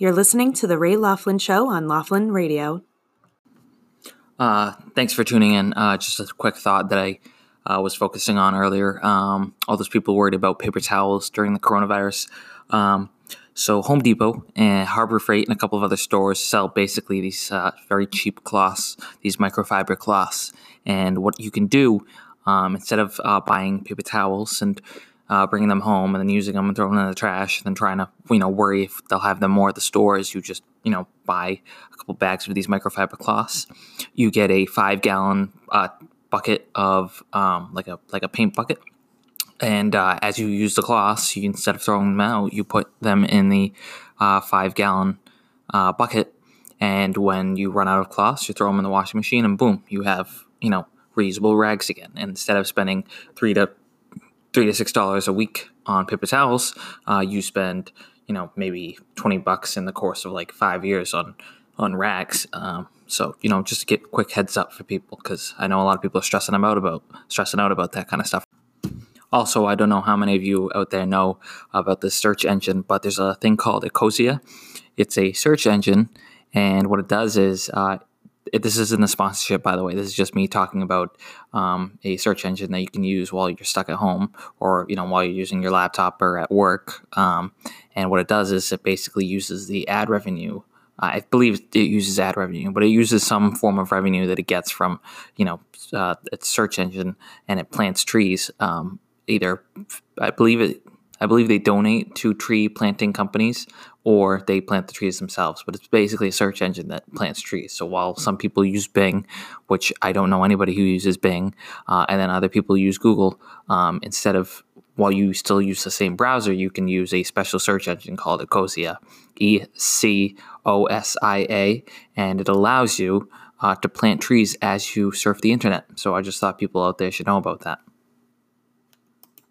You're listening to The Ray Loughlin Show on Loughlin Radio. Uh, thanks for tuning in. Uh, just a quick thought that I uh, was focusing on earlier. Um, all those people worried about paper towels during the coronavirus. Um, so Home Depot and Harbor Freight and a couple of other stores sell basically these uh, very cheap cloths, these microfiber cloths. And what you can do um, instead of uh, buying paper towels and uh, bringing them home and then using them and throwing them in the trash and then trying to you know worry if they'll have them more at the stores, you just you know buy a couple bags of these microfiber cloths. You get a five gallon uh, bucket of um, like a like a paint bucket and uh, as you use the cloths, you instead of throwing them out, you put them in the uh, five gallon uh, bucket. And when you run out of cloths, you throw them in the washing machine, and boom, you have you know reusable rags again. And instead of spending three to three to six dollars a week on paper towels, uh, you spend you know maybe twenty bucks in the course of like five years on on racks. Um, so you know, just to get quick heads up for people because I know a lot of people are stressing out about stressing out about that kind of stuff. Also, I don't know how many of you out there know about this search engine, but there's a thing called Ecosia. It's a search engine, and what it does is uh, this isn't a sponsorship, by the way. This is just me talking about um, a search engine that you can use while you're stuck at home, or you know while you're using your laptop or at work. Um, and what it does is it basically uses the ad revenue. I believe it uses ad revenue, but it uses some form of revenue that it gets from you know uh, its search engine, and it plants trees um, either I believe it I believe they donate to tree planting companies or they plant the trees themselves. But it's basically a search engine that plants trees. So while some people use Bing, which I don't know anybody who uses Bing, uh, and then other people use Google, um, instead of while you still use the same browser, you can use a special search engine called Ecosia, E C O S I A, and it allows you uh, to plant trees as you surf the internet. So I just thought people out there should know about that.